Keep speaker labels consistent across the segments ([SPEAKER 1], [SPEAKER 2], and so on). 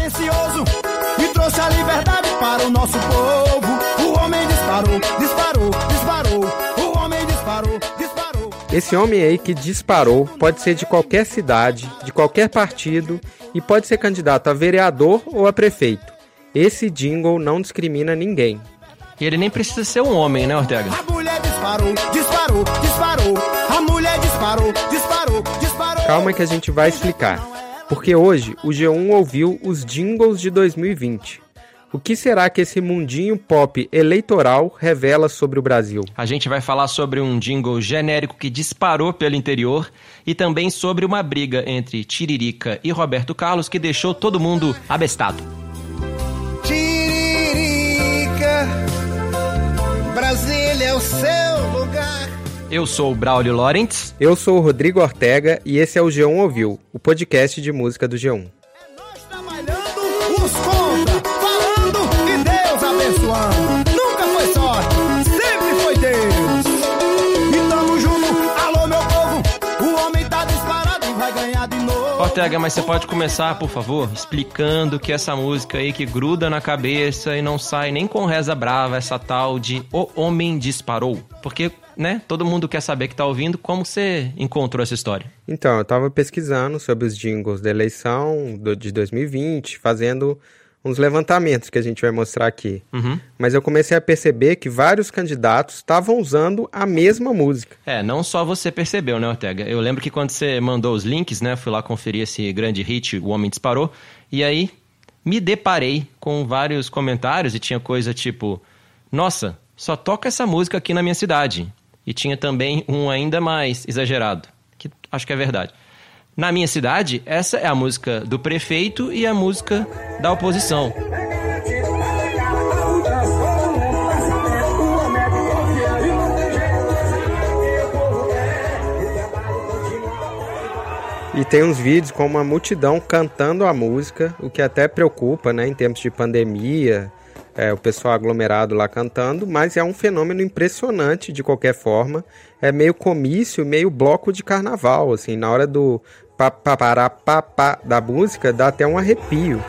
[SPEAKER 1] atencioso e trouxe a liberdade para o nosso povo. O homem disparou, disparou, disparou. O homem disparou, disparou.
[SPEAKER 2] Esse homem aí que disparou pode ser de qualquer cidade, de qualquer partido e pode ser candidato a vereador ou a prefeito. Esse jingle não discrimina ninguém.
[SPEAKER 3] E ele nem precisa ser um homem, né, Ortega?
[SPEAKER 1] A mulher disparou, disparou, disparou. A mulher disparou, disparou, disparou.
[SPEAKER 2] Calma que a gente vai explicar. Porque hoje o G1 ouviu os jingles de 2020. O que será que esse mundinho pop eleitoral revela sobre o Brasil?
[SPEAKER 3] A gente vai falar sobre um jingle genérico que disparou pelo interior e também sobre uma briga entre Tiririca e Roberto Carlos que deixou todo mundo abestado.
[SPEAKER 1] Tiririca, Brasília é o seu lugar.
[SPEAKER 3] Eu sou o Braulio Lorentz.
[SPEAKER 2] Eu sou o Rodrigo Ortega e esse é o G1 Ouviu, o podcast de música do G1.
[SPEAKER 1] Nós trabalhando, os contra, falando e Deus abençoando. Nunca foi sorte, sempre foi Deus. E tamo junto, alô meu povo. O homem tá disparado e vai ganhar de novo.
[SPEAKER 3] Ortega, mas você pode começar, por favor, explicando que essa música aí que gruda na cabeça e não sai nem com reza brava, essa tal de O Homem Disparou. Porque, né, todo mundo quer saber que tá ouvindo como você encontrou essa história.
[SPEAKER 2] Então, eu estava pesquisando sobre os jingles da eleição do- de 2020, fazendo uns levantamentos que a gente vai mostrar aqui.
[SPEAKER 3] Uhum.
[SPEAKER 2] Mas eu comecei a perceber que vários candidatos estavam usando a mesma música.
[SPEAKER 3] É, não só você percebeu, né, Ortega? Eu lembro que quando você mandou os links, né, fui lá conferir esse grande hit, O Homem Disparou, e aí me deparei com vários comentários e tinha coisa tipo: Nossa, só toca essa música aqui na minha cidade. E tinha também um ainda mais exagerado, que acho que é verdade. Na minha cidade, essa é a música do prefeito e a música da oposição.
[SPEAKER 2] E tem uns vídeos com uma multidão cantando a música, o que até preocupa, né, em tempos de pandemia, é, o pessoal aglomerado lá cantando, mas é um fenômeno impressionante de qualquer forma. É meio comício, meio bloco de carnaval, assim, na hora do papará papá da música dá até um arrepio.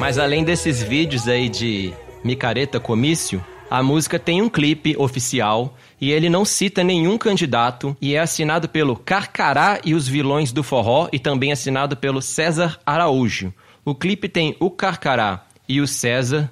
[SPEAKER 3] Mas além desses vídeos aí de micareta comício, a música tem um clipe oficial e ele não cita nenhum candidato e é assinado pelo Carcará e os Vilões do Forró e também assinado pelo César Araújo. O clipe tem o Carcará e o César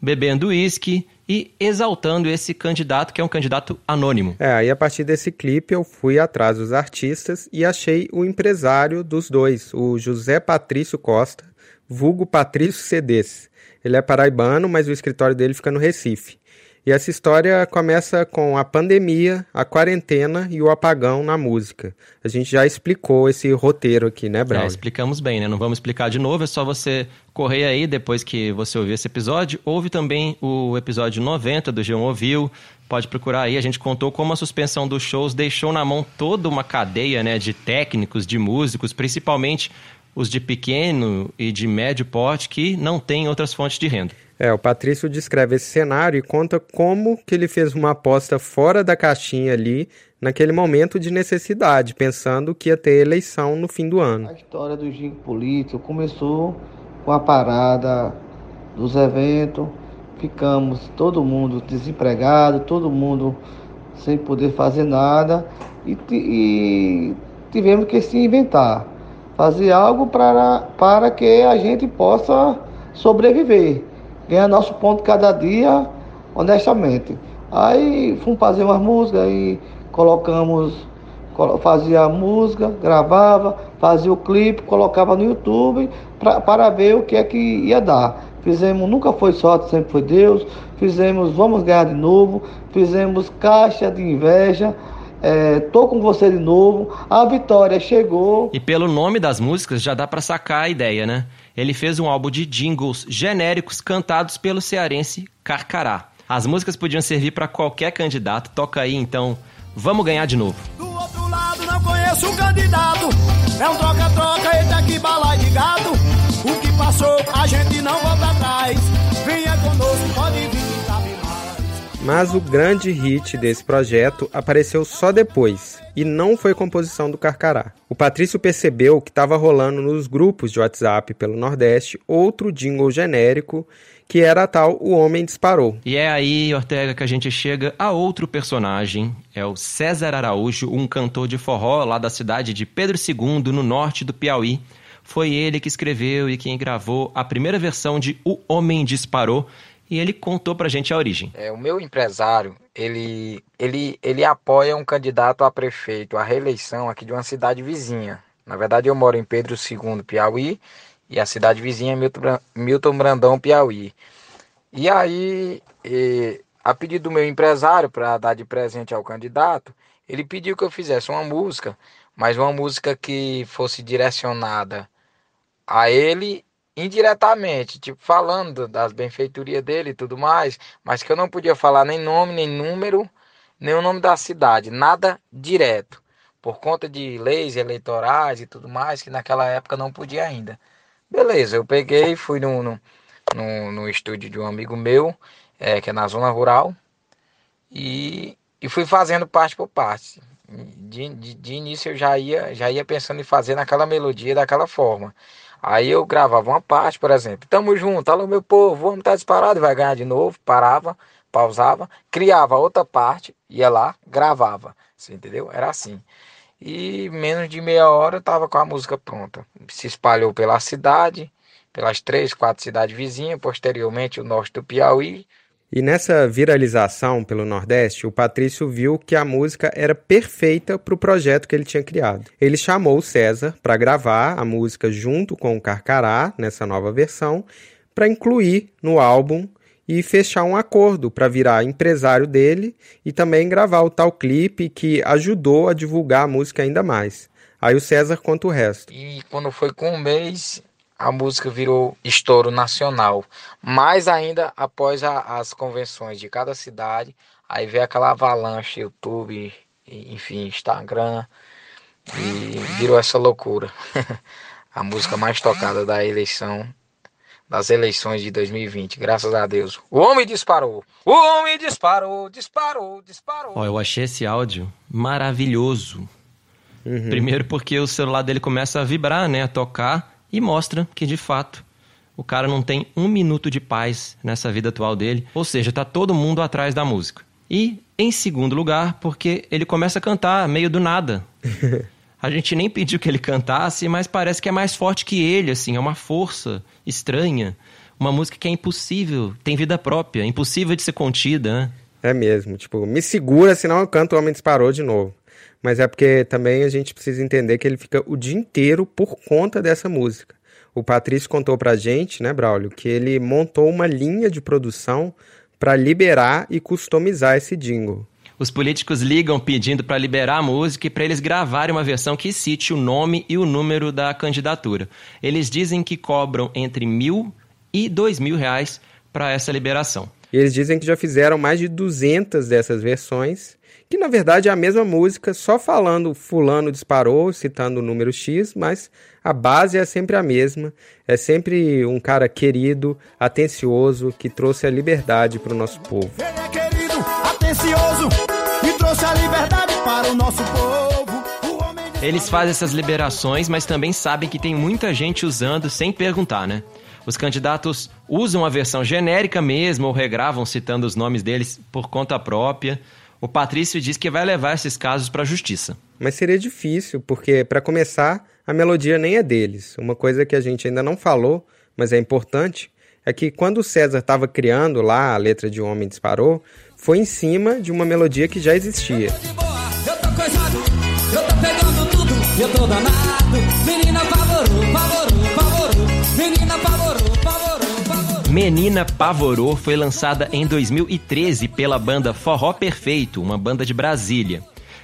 [SPEAKER 3] bebendo uísque e exaltando esse candidato que é um candidato anônimo.
[SPEAKER 2] É, aí a partir desse clipe eu fui atrás dos artistas e achei o empresário dos dois, o José Patrício Costa, vulgo Patrício Cedes. Ele é paraibano, mas o escritório dele fica no Recife. E essa história começa com a pandemia, a quarentena e o apagão na música. A gente já explicou esse roteiro aqui, né,
[SPEAKER 3] É,
[SPEAKER 2] Braulio?
[SPEAKER 3] explicamos bem, né? Não vamos explicar de novo, é só você correr aí depois que você ouvir esse episódio. Houve também o episódio 90 do G1 Ouviu. Pode procurar aí, a gente contou como a suspensão dos shows deixou na mão toda uma cadeia né, de técnicos, de músicos, principalmente os de pequeno e de médio porte que não têm outras fontes de renda.
[SPEAKER 2] É, o Patrício descreve esse cenário e conta como que ele fez uma aposta fora da caixinha ali, naquele momento de necessidade, pensando que ia ter eleição no fim do ano.
[SPEAKER 4] A história do gigo político começou com a parada dos eventos, ficamos todo mundo desempregado, todo mundo sem poder fazer nada e, e tivemos que se inventar, fazer algo para, para que a gente possa sobreviver, ganhar nosso ponto cada dia honestamente. Aí fomos fazer umas músicas e colocamos Colo- fazia a música, gravava, fazia o clipe, colocava no YouTube pra, para ver o que é que ia dar. Fizemos Nunca Foi Sorte, Sempre Foi Deus, fizemos Vamos Ganhar de Novo, fizemos Caixa de Inveja, é, Tô Com Você de Novo, A Vitória Chegou.
[SPEAKER 3] E pelo nome das músicas já dá pra sacar a ideia, né? Ele fez um álbum de jingles genéricos cantados pelo cearense Carcará. As músicas podiam servir pra qualquer candidato. Toca aí então, vamos ganhar de novo.
[SPEAKER 1] Do outro lado não conheço o candidato. É um troca-troca, balai de gado. O que passou, a gente não volta atrás.
[SPEAKER 2] Mas o grande hit desse projeto apareceu só depois e não foi composição do Carcará. O Patrício percebeu que estava rolando nos grupos de WhatsApp pelo Nordeste outro jingle genérico que era tal O Homem Disparou.
[SPEAKER 3] E é aí, Ortega, que a gente chega a outro personagem. É o César Araújo, um cantor de forró lá da cidade de Pedro II, no norte do Piauí. Foi ele que escreveu e quem gravou a primeira versão de O Homem Disparou, e ele contou pra gente a origem.
[SPEAKER 5] É, o meu empresário, ele, ele, ele apoia um candidato a prefeito, a reeleição aqui de uma cidade vizinha. Na verdade, eu moro em Pedro II, Piauí, e a cidade vizinha é Milton Brandão, Piauí. E aí, e, a pedido do meu empresário, para dar de presente ao candidato, ele pediu que eu fizesse uma música, mas uma música que fosse direcionada a ele indiretamente, tipo, falando das benfeitorias dele e tudo mais, mas que eu não podia falar nem nome, nem número, nem o nome da cidade, nada direto, por conta de leis eleitorais e tudo mais, que naquela época não podia ainda. Beleza, eu peguei, fui no, no, no, no estúdio de um amigo meu, é, que é na zona rural, e, e fui fazendo parte por parte. De, de, de início eu já ia, já ia pensando em fazer naquela melodia daquela forma. Aí eu gravava uma parte, por exemplo, tamo junto, alô meu povo, vamos estar tá disparado, vai ganhar de novo, parava, pausava, criava outra parte, ia lá, gravava, você entendeu? Era assim. E menos de meia hora eu tava com a música pronta. Se espalhou pela cidade, pelas três, quatro cidades vizinhas, posteriormente o norte do Piauí,
[SPEAKER 2] e nessa viralização pelo Nordeste, o Patrício viu que a música era perfeita para o projeto que ele tinha criado. Ele chamou o César para gravar a música junto com o Carcará, nessa nova versão, para incluir no álbum e fechar um acordo para virar empresário dele e também gravar o tal clipe que ajudou a divulgar a música ainda mais. Aí o César conta o resto.
[SPEAKER 5] E quando foi com um mês, a música virou estouro nacional. Mais ainda após a, as convenções de cada cidade, aí veio aquela avalanche, YouTube, enfim, Instagram, e virou essa loucura. a música mais tocada da eleição, das eleições de 2020, graças a Deus. O homem disparou! O homem disparou, disparou, disparou.
[SPEAKER 3] Ó, eu achei esse áudio maravilhoso. Uhum. Primeiro porque o celular dele começa a vibrar, né, a tocar e mostra que de fato o cara não tem um minuto de paz nessa vida atual dele, ou seja, tá todo mundo atrás da música. E em segundo lugar, porque ele começa a cantar meio do nada. A gente nem pediu que ele cantasse, mas parece que é mais forte que ele, assim, é uma força estranha. Uma música que é impossível, tem vida própria, impossível de ser contida, né?
[SPEAKER 2] É mesmo, tipo, me segura, senão eu canto O Homem Disparou de novo mas é porque também a gente precisa entender que ele fica o dia inteiro por conta dessa música. O Patrício contou pra gente, né, Braulio, que ele montou uma linha de produção para liberar e customizar esse jingle.
[SPEAKER 3] Os políticos ligam pedindo para liberar a música e para eles gravarem uma versão que cite o nome e o número da candidatura. Eles dizem que cobram entre mil e dois mil reais para essa liberação.
[SPEAKER 2] E eles dizem que já fizeram mais de 200 dessas versões que na verdade é a mesma música, só falando fulano disparou, citando o número X, mas a base é sempre a mesma. É sempre um cara querido, atencioso, que trouxe a liberdade para o nosso povo.
[SPEAKER 1] Ele é querido, atencioso e trouxe a liberdade para o nosso povo.
[SPEAKER 3] Eles fazem essas liberações, mas também sabem que tem muita gente usando sem perguntar, né? Os candidatos usam a versão genérica mesmo ou regravam citando os nomes deles por conta própria. O Patrício diz que vai levar esses casos para a justiça.
[SPEAKER 2] Mas seria difícil, porque, para começar, a melodia nem é deles. Uma coisa que a gente ainda não falou, mas é importante, é que quando o César estava criando lá a letra de O Homem Disparou, foi em cima de uma melodia que já existia. Eu tô coisado, eu tô pegando tudo, eu tô danado, menina
[SPEAKER 3] Menina Pavorô foi lançada em 2013 pela banda Forró Perfeito, uma banda de Brasília.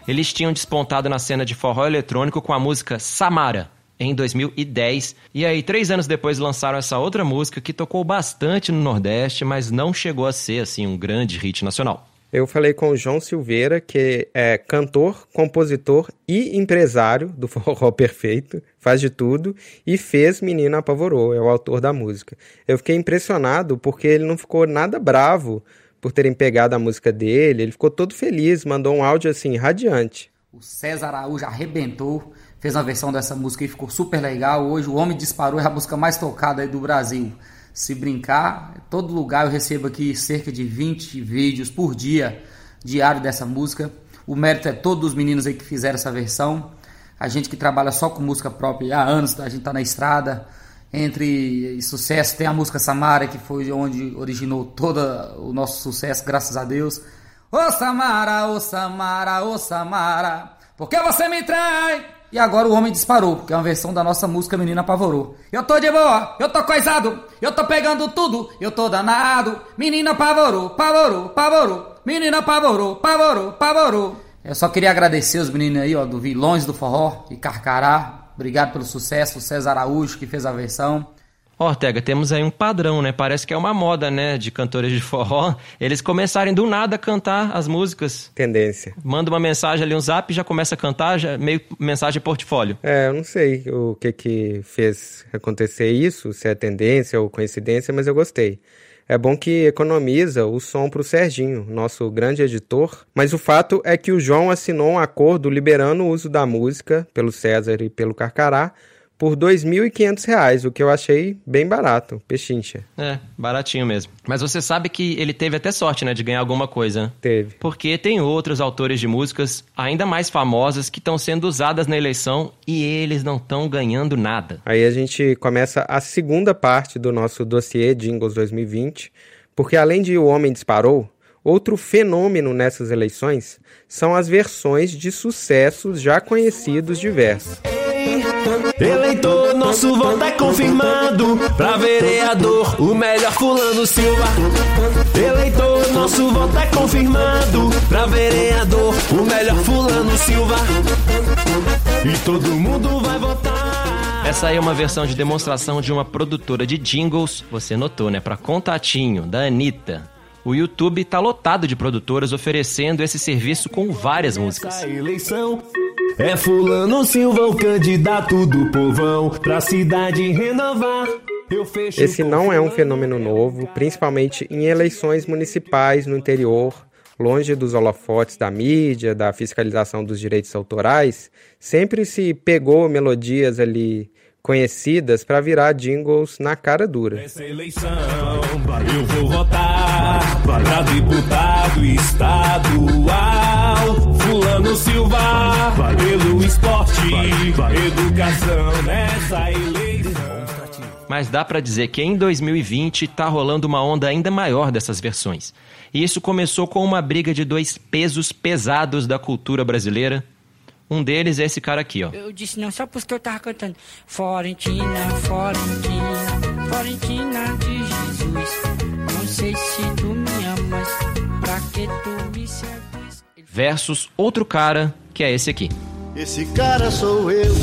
[SPEAKER 3] Eles tinham despontado na cena de forró eletrônico com a música Samara, em 2010. E aí, três anos depois, lançaram essa outra música que tocou bastante no Nordeste, mas não chegou a ser assim um grande hit nacional.
[SPEAKER 2] Eu falei com o João Silveira, que é cantor, compositor e empresário do Forró Perfeito, faz de tudo e fez Menina Apavorou, é o autor da música. Eu fiquei impressionado porque ele não ficou nada bravo por terem pegado a música dele. Ele ficou todo feliz, mandou um áudio assim, radiante.
[SPEAKER 6] O César Araújo arrebentou, fez uma versão dessa música e ficou super legal. Hoje o Homem Disparou é a música mais tocada do Brasil. Se brincar, todo lugar eu recebo aqui cerca de 20 vídeos por dia diário dessa música. O mérito é todos os meninos aí que fizeram essa versão. A gente que trabalha só com música própria há anos, a gente tá na estrada. Entre sucesso tem a música Samara, que foi onde originou todo o nosso sucesso, graças a Deus. Ô oh, Samara, ô oh, Samara, ô oh, Samara, por que você me trai? E agora o homem disparou, que é uma versão da nossa música Menina Apavorou. Eu tô de boa, eu tô coisado, eu tô pegando tudo, eu tô danado. Menina apavorou, pavorou, pavorou. Menina apavorou, pavorou, pavorou. Eu só queria agradecer os meninos aí, ó, do Vilões do Forró e Carcará. Obrigado pelo sucesso, o César Araújo que fez a versão.
[SPEAKER 3] Ortega, temos aí um padrão, né? Parece que é uma moda, né? De cantores de forró. Eles começarem do nada a cantar as músicas.
[SPEAKER 2] Tendência.
[SPEAKER 3] Manda uma mensagem ali, um zap, já começa a cantar, já meio mensagem portfólio.
[SPEAKER 2] É, eu não sei o que que fez acontecer isso, se é tendência ou coincidência, mas eu gostei. É bom que economiza o som para o Serginho, nosso grande editor. Mas o fato é que o João assinou um acordo liberando o uso da música pelo César e pelo Carcará por R$ 2.500, o que eu achei bem barato, pechincha.
[SPEAKER 3] É, baratinho mesmo. Mas você sabe que ele teve até sorte, né, de ganhar alguma coisa. Né?
[SPEAKER 2] Teve.
[SPEAKER 3] Porque tem outros autores de músicas ainda mais famosas que estão sendo usadas na eleição e eles não estão ganhando nada.
[SPEAKER 2] Aí a gente começa a segunda parte do nosso dossiê Jingles 2020, porque além de O Homem Disparou, Outro fenômeno nessas eleições são as versões de sucessos já conhecidos
[SPEAKER 7] Eleitor, nosso voto é confirmado. Pra vereador, o melhor Fulano Silva. Eleitor, nosso voto é confirmado. Pra vereador, o melhor Fulano Silva. E todo mundo vai votar.
[SPEAKER 3] Essa aí é uma versão de demonstração de uma produtora de jingles, você notou, né? Pra Contatinho, da Anitta. O YouTube tá lotado de produtoras oferecendo esse serviço com várias músicas.
[SPEAKER 7] Eleição é Fulano Silva, o candidato do povão, pra cidade renovar.
[SPEAKER 2] Esse não é um fenômeno novo, principalmente em eleições municipais no interior, longe dos holofotes da mídia, da fiscalização dos direitos autorais, sempre se pegou melodias ali conhecidas para virar jingles na cara dura.
[SPEAKER 7] Essa eleição eu vou votar para deputado estadual. Fulano Silva, pelo esporte, educação nessa eleição.
[SPEAKER 3] Mas dá para dizer que em 2020 tá rolando uma onda ainda maior dessas versões. E isso começou com uma briga de dois pesos pesados da cultura brasileira, um deles é esse cara aqui, ó.
[SPEAKER 8] Eu disse não só porque eu tava cantando Florentina, Florentina, Florentina de Jesus. Não sei se tu me amas, pra que tu me.
[SPEAKER 3] Versus outro cara, que é esse aqui.
[SPEAKER 9] Esse cara sou eu.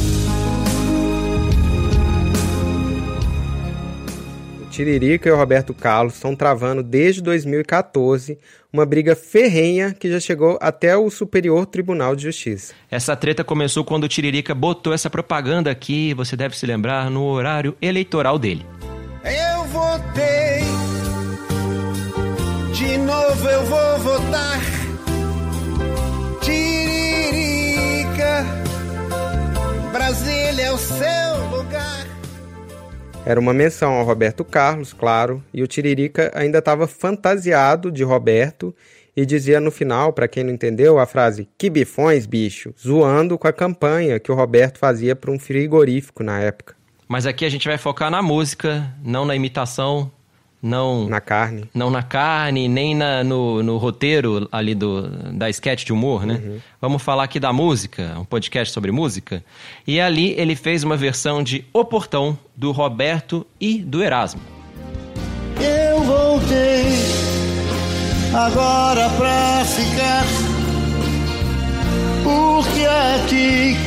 [SPEAKER 2] Tiririca e o Roberto Carlos estão travando desde 2014 uma briga ferrenha que já chegou até o Superior Tribunal de Justiça.
[SPEAKER 3] Essa treta começou quando o Tiririca botou essa propaganda aqui, você deve se lembrar, no horário eleitoral dele.
[SPEAKER 9] Eu votei, de novo eu vou votar. Tiririca, Brasília é o seu.
[SPEAKER 2] Era uma menção ao Roberto Carlos, claro, e o Tiririca ainda estava fantasiado de Roberto e dizia no final, para quem não entendeu, a frase "Que bifões, bicho", zoando com a campanha que o Roberto fazia para um frigorífico na época.
[SPEAKER 3] Mas aqui a gente vai focar na música, não na imitação, não
[SPEAKER 2] na carne,
[SPEAKER 3] não na carne, nem na, no, no roteiro ali do da sketch de humor, né? Uhum. Vamos falar aqui da música, um podcast sobre música. E ali ele fez uma versão de O Portão do Roberto e do Erasmo.
[SPEAKER 9] Eu voltei agora pra ficar, porque aqui,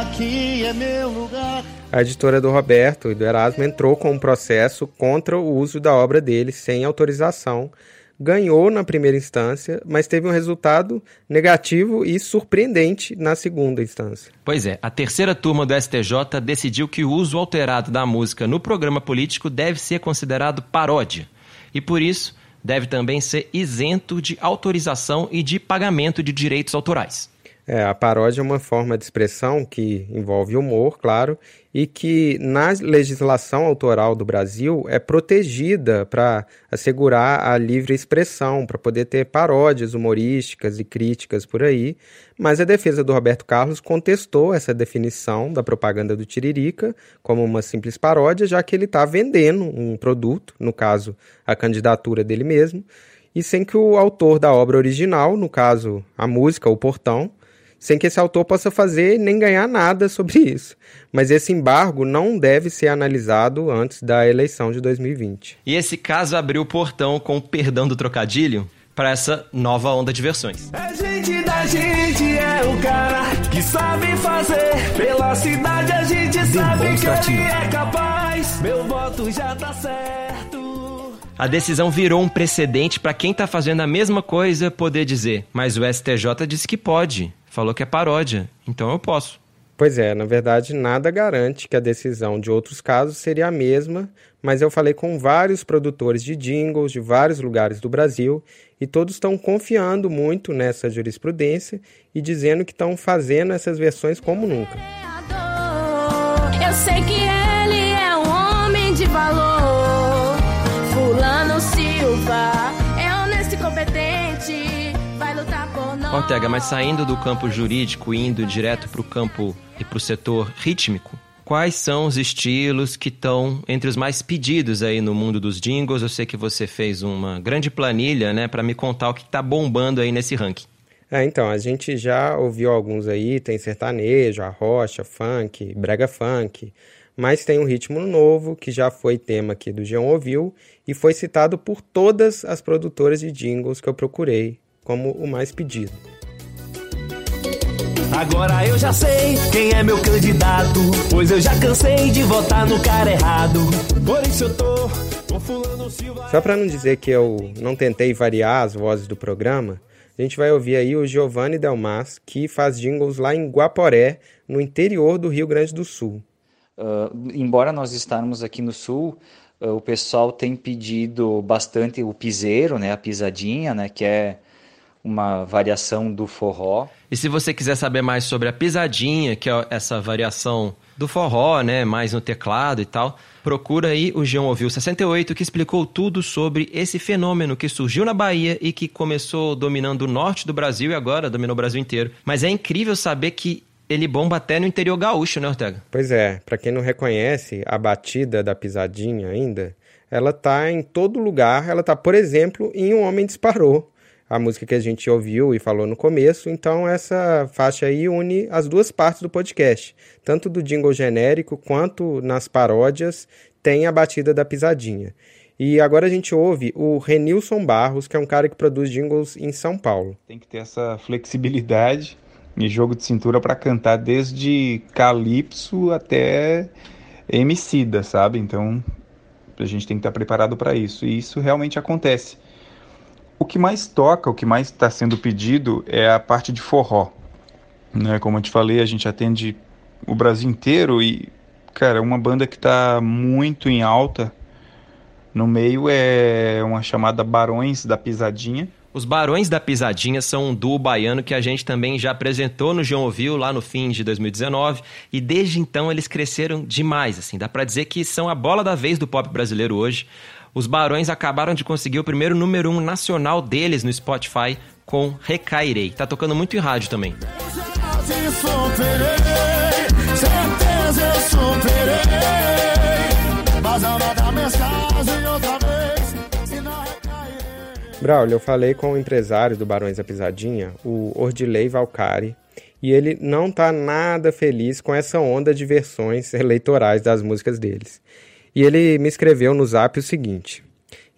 [SPEAKER 9] aqui é meu lugar
[SPEAKER 2] a editora do Roberto e do Erasmo entrou com um processo contra o uso da obra dele sem autorização. Ganhou na primeira instância, mas teve um resultado negativo e surpreendente na segunda instância.
[SPEAKER 3] Pois é, a terceira turma do STJ decidiu que o uso alterado da música no programa político deve ser considerado paródia. E por isso, deve também ser isento de autorização e de pagamento de direitos autorais.
[SPEAKER 2] É, a paródia é uma forma de expressão que envolve humor, claro, e que na legislação autoral do Brasil é protegida para assegurar a livre expressão, para poder ter paródias humorísticas e críticas por aí. Mas a defesa do Roberto Carlos contestou essa definição da propaganda do Tiririca como uma simples paródia, já que ele está vendendo um produto, no caso, a candidatura dele mesmo, e sem que o autor da obra original, no caso, a música, o Portão, sem que esse autor possa fazer nem ganhar nada sobre isso. Mas esse embargo não deve ser analisado antes da eleição de 2020.
[SPEAKER 3] E esse caso abriu o portão, com o perdão do trocadilho, para essa nova onda de versões.
[SPEAKER 7] É gente da gente, é o cara que sabe fazer. Pela cidade a gente sabe que ele é capaz. Meu voto já tá certo.
[SPEAKER 3] A decisão virou um precedente para quem está fazendo a mesma coisa poder dizer, mas o STJ disse que pode falou que é paródia, então eu posso.
[SPEAKER 2] Pois é, na verdade, nada garante que a decisão de outros casos seria a mesma, mas eu falei com vários produtores de jingles de vários lugares do Brasil e todos estão confiando muito nessa jurisprudência e dizendo que estão fazendo essas versões como nunca.
[SPEAKER 10] Eu sei que é
[SPEAKER 3] Ortega, mas saindo do campo jurídico e indo direto para o campo e para o setor rítmico, quais são os estilos que estão entre os mais pedidos aí no mundo dos jingles? Eu sei que você fez uma grande planilha, né, para me contar o que está bombando aí nesse ranking.
[SPEAKER 2] É, então, a gente já ouviu alguns aí, tem sertanejo, arrocha, funk, brega funk, mas tem um ritmo novo que já foi tema aqui do Geon Ouviu e foi citado por todas as produtoras de jingles que eu procurei como o mais pedido.
[SPEAKER 7] Agora eu já sei quem é meu candidato, pois eu já cansei de votar no cara errado. Por isso eu tô com fulano Silva.
[SPEAKER 2] Só para não dizer que eu não tentei variar as vozes do programa, a gente vai ouvir aí o Giovanni Delmas, que faz jingles lá em Guaporé, no interior do Rio Grande do Sul.
[SPEAKER 11] Uh, embora nós estarmos aqui no sul, uh, o pessoal tem pedido bastante o piseiro, né, a pisadinha, né, que é uma variação do forró.
[SPEAKER 3] E se você quiser saber mais sobre a pisadinha, que é essa variação do forró, né, mais no teclado e tal, procura aí o João Ouviu 68, que explicou tudo sobre esse fenômeno que surgiu na Bahia e que começou dominando o norte do Brasil e agora dominou o Brasil inteiro. Mas é incrível saber que ele bomba até no interior gaúcho, né, Ortega?
[SPEAKER 2] Pois é, para quem não reconhece a batida da pisadinha ainda, ela tá em todo lugar, ela tá, por exemplo, em Um Homem Disparou, a música que a gente ouviu e falou no começo. Então, essa faixa aí une as duas partes do podcast, tanto do jingle genérico quanto nas paródias, tem a batida da pisadinha. E agora a gente ouve o Renilson Barros, que é um cara que produz jingles em São Paulo.
[SPEAKER 12] Tem que ter essa flexibilidade e jogo de cintura para cantar desde calypso até emicida, sabe? Então a gente tem que estar preparado para isso. E isso realmente acontece. O que mais toca, o que mais está sendo pedido é a parte de forró. Né? Como eu te falei, a gente atende o Brasil inteiro e, cara, uma banda que está muito em alta no meio é uma chamada Barões da Pisadinha.
[SPEAKER 3] Os Barões da Pisadinha são um duo baiano que a gente também já apresentou no João Ouviu lá no fim de 2019 e desde então eles cresceram demais, assim, dá para dizer que são a bola da vez do pop brasileiro hoje. Os Barões acabaram de conseguir o primeiro número um nacional deles no Spotify com Recairei. Tá tocando muito em rádio também.
[SPEAKER 2] Braulio, eu falei com o empresário do Barões da Pisadinha, o Ordilei Valcari, e ele não tá nada feliz com essa onda de versões eleitorais das músicas deles. E ele me escreveu no zap o seguinte: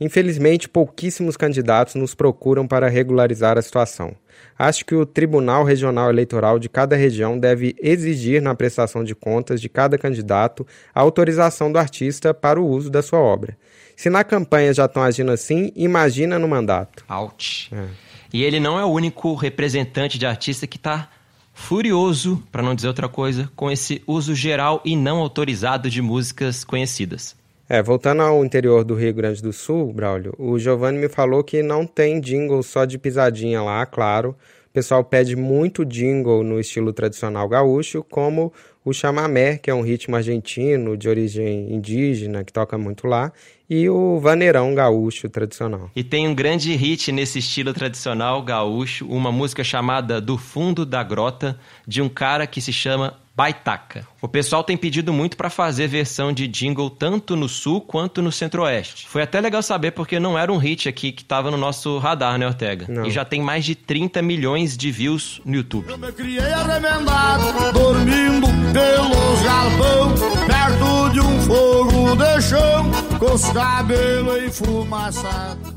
[SPEAKER 2] Infelizmente, pouquíssimos candidatos nos procuram para regularizar a situação. Acho que o Tribunal Regional Eleitoral de cada região deve exigir na prestação de contas de cada candidato a autorização do artista para o uso da sua obra. Se na campanha já estão agindo assim, imagina no mandato.
[SPEAKER 3] Ouch. É. E ele não é o único representante de artista que está furioso, para não dizer outra coisa, com esse uso geral e não autorizado de músicas conhecidas.
[SPEAKER 2] É, voltando ao interior do Rio Grande do Sul, Braulio, o Giovanni me falou que não tem jingle só de pisadinha lá, claro. O pessoal pede muito jingle no estilo tradicional gaúcho, como o chamamé, que é um ritmo argentino de origem indígena, que toca muito lá, e o vaneirão gaúcho tradicional.
[SPEAKER 3] E tem um grande hit nesse estilo tradicional gaúcho, uma música chamada Do Fundo da Grota, de um cara que se chama Baitaca. O pessoal tem pedido muito para fazer versão de jingle tanto no sul quanto no centro-oeste. Foi até legal saber porque não era um hit aqui que tava no nosso radar, né, Ortega?
[SPEAKER 2] Não.
[SPEAKER 3] E já tem mais de 30 milhões de views no YouTube.
[SPEAKER 1] Eu me criei arremendado, dormindo pelos galpão, perto de um fogo de chão, com os cabelos enfumaçados.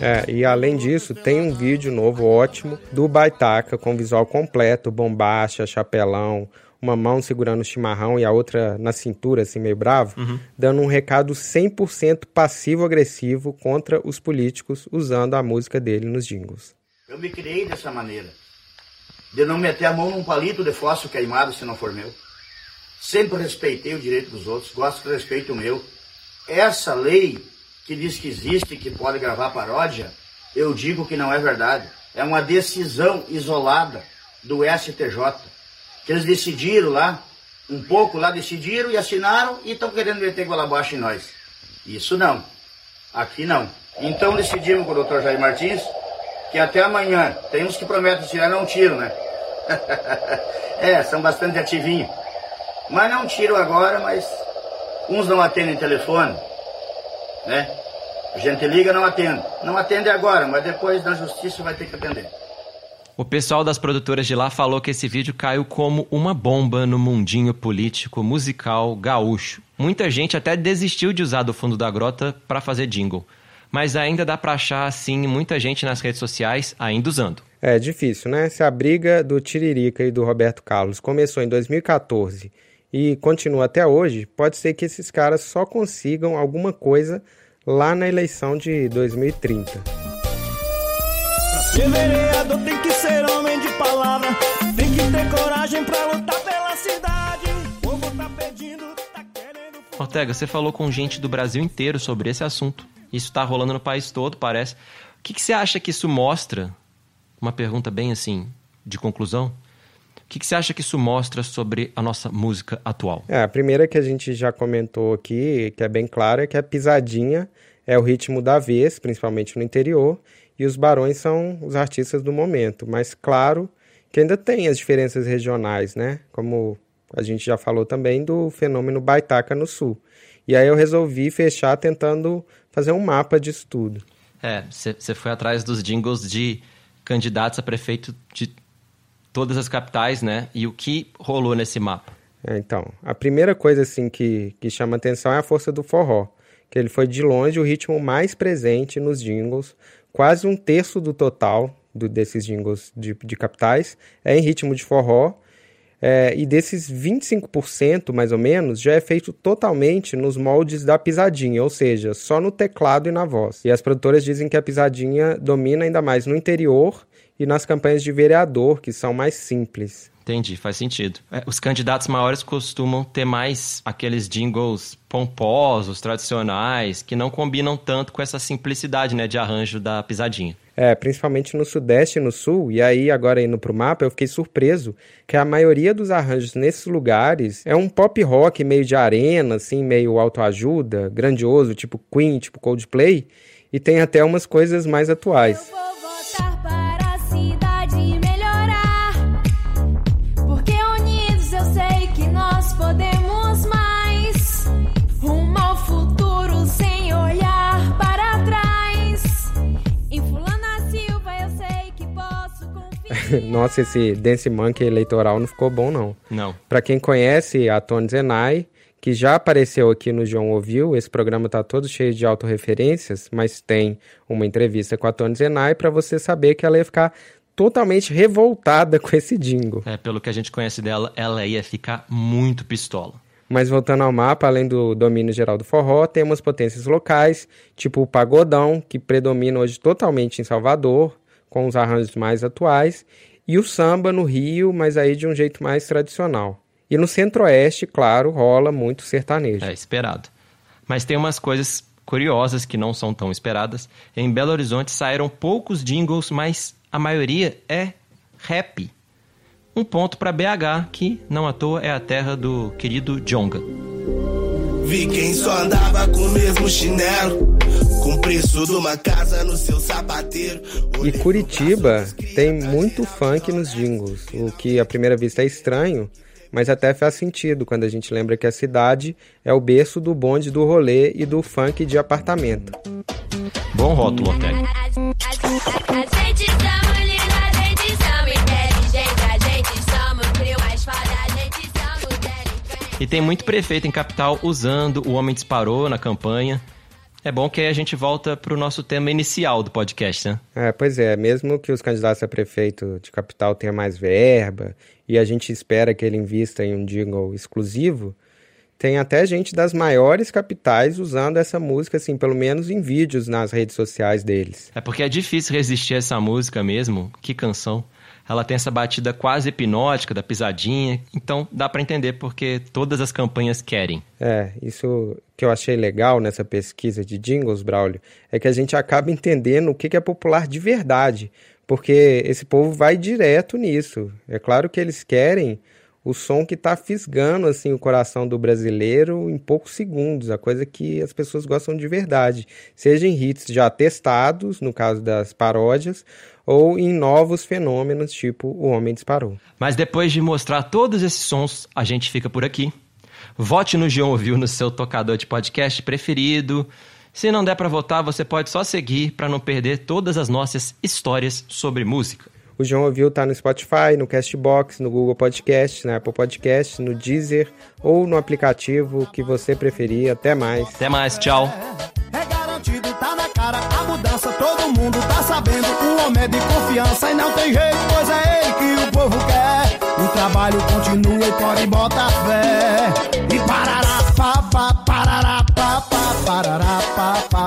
[SPEAKER 2] É, e além disso, tem um vídeo novo ótimo do Baitaca com visual completo, bombacha, chapelão, uma mão segurando o chimarrão e a outra na cintura, assim, meio bravo, dando um recado 100% passivo-agressivo contra os políticos usando a música dele nos jingles.
[SPEAKER 13] Eu me criei dessa maneira. De não meter a mão num palito de fósforo queimado se não for meu. Sempre respeitei o direito dos outros, gosto que respeito o meu. Essa lei que diz que existe e que pode gravar paródia, eu digo que não é verdade. É uma decisão isolada do STJ. Que eles decidiram lá, um pouco lá decidiram e assinaram e estão querendo meter goela abaixo em nós. Isso não. Aqui não. Então decidimos com o doutor Jair Martins que até amanhã, tem uns que prometem tirar, não tiram, né? é, são bastante ativinhos. Mas não tiram agora, mas uns não atendem telefone, né? A gente liga, não atende. Não atende agora, mas depois na justiça vai ter que atender.
[SPEAKER 3] O pessoal das produtoras de lá falou que esse vídeo caiu como uma bomba no mundinho político musical gaúcho. Muita gente até desistiu de usar do fundo da grota para fazer jingle. Mas ainda dá pra achar, assim, muita gente nas redes sociais ainda usando.
[SPEAKER 2] É difícil, né? Se a briga do Tiririca e do Roberto Carlos começou em 2014 e continua até hoje, pode ser que esses caras só consigam alguma coisa lá na eleição de 2030.
[SPEAKER 7] Ser vereador tem que ser homem de palavra, tem que ter coragem pra lutar pela cidade. O povo tá pedindo, tá querendo.
[SPEAKER 3] Ortega, você falou com gente do Brasil inteiro sobre esse assunto. Isso tá rolando no país todo, parece. O que, que você acha que isso mostra? Uma pergunta bem assim, de conclusão. O que, que você acha que isso mostra sobre a nossa música atual?
[SPEAKER 2] É, a primeira que a gente já comentou aqui, que é bem clara, é que a pisadinha é o ritmo da vez, principalmente no interior, e os barões são os artistas do momento. Mas claro que ainda tem as diferenças regionais, né? Como a gente já falou também do fenômeno baitaca no sul. E aí eu resolvi fechar tentando fazer um mapa disso tudo.
[SPEAKER 3] É, você foi atrás dos jingles de candidatos a prefeito de todas as capitais, né? E o que rolou nesse mapa?
[SPEAKER 2] É, então, a primeira coisa assim que, que chama atenção é a força do forró, que ele foi de longe o ritmo mais presente nos jingles, quase um terço do total do, desses jingles de, de capitais é em ritmo de forró, é, e desses 25% mais ou menos já é feito totalmente nos moldes da pisadinha, ou seja, só no teclado e na voz. E as produtoras dizem que a pisadinha domina ainda mais no interior e nas campanhas de vereador, que são mais simples.
[SPEAKER 3] Entendi, faz sentido. É, os candidatos maiores costumam ter mais aqueles jingles pomposos, tradicionais, que não combinam tanto com essa simplicidade né, de arranjo da pisadinha.
[SPEAKER 2] É, principalmente no Sudeste e no Sul, e aí agora indo pro mapa, eu fiquei surpreso que a maioria dos arranjos nesses lugares é um pop rock meio de arena, assim, meio autoajuda, grandioso, tipo Queen, tipo Coldplay, e tem até umas coisas mais atuais. Nossa, esse Dance Monkey eleitoral não ficou bom, não.
[SPEAKER 3] Não.
[SPEAKER 2] Para quem conhece a Tony Zenai, que já apareceu aqui no João Ouviu, esse programa tá todo cheio de autorreferências, mas tem uma entrevista com a Tony Zenai para você saber que ela ia ficar totalmente revoltada com esse jingle.
[SPEAKER 3] É, pelo que a gente conhece dela, ela ia ficar muito pistola.
[SPEAKER 2] Mas voltando ao mapa, além do domínio geral do forró, temos potências locais, tipo o pagodão, que predomina hoje totalmente em Salvador, com os arranjos mais atuais, e o samba no Rio, mas aí de um jeito mais tradicional. E no centro-oeste, claro, rola muito sertanejo.
[SPEAKER 3] É esperado. Mas tem umas coisas curiosas que não são tão esperadas. Em Belo Horizonte saíram poucos jingles, mas a maioria é rap. Um ponto para BH, que não à toa é a terra do querido Jonga.
[SPEAKER 14] Vi quem só andava com o mesmo chinelo, o preço de uma casa no seu sapateiro.
[SPEAKER 2] E Curitiba tem muito funk nos jingles, o que à primeira vista é estranho, mas até faz sentido quando a gente lembra que a cidade é o berço do bonde do rolê e do funk de apartamento.
[SPEAKER 3] Bom rótulo. E tem muito prefeito em capital usando o Homem Disparou na campanha. É bom que aí a gente volta para o nosso tema inicial do podcast, né?
[SPEAKER 2] É, pois é, mesmo que os candidatos a prefeito de capital tenham mais verba e a gente espera que ele invista em um jingle exclusivo, tem até gente das maiores capitais usando essa música, assim, pelo menos em vídeos nas redes sociais deles.
[SPEAKER 3] É porque é difícil resistir a essa música mesmo. Que canção. Ela tem essa batida quase hipnótica da pisadinha, então dá para entender porque todas as campanhas querem.
[SPEAKER 2] É, isso que eu achei legal nessa pesquisa de jingles, Braulio, é que a gente acaba entendendo o que é popular de verdade, porque esse povo vai direto nisso. É claro que eles querem o som que está fisgando assim o coração do brasileiro em poucos segundos, a coisa que as pessoas gostam de verdade, seja em hits já testados, no caso das paródias, ou em novos fenômenos, tipo O Homem Disparou.
[SPEAKER 3] Mas depois de mostrar todos esses sons, a gente fica por aqui. Vote no João Ouviu no seu tocador de podcast preferido. Se não der para votar, você pode só seguir para não perder todas as nossas histórias sobre música.
[SPEAKER 2] O João Ouviu tá no Spotify, no Castbox, no Google Podcast, na Apple Podcast, no Deezer ou no aplicativo que você preferir. Até mais.
[SPEAKER 3] Até mais, tchau.
[SPEAKER 1] É garantido, tá na cara todo mundo tá sabendo. O homem é de confiança e não tem jeito, pois é ele que o povo quer. O trabalho continua e pode botar fé. E parará, pa pa, parará, pa pa, parará, pa pa.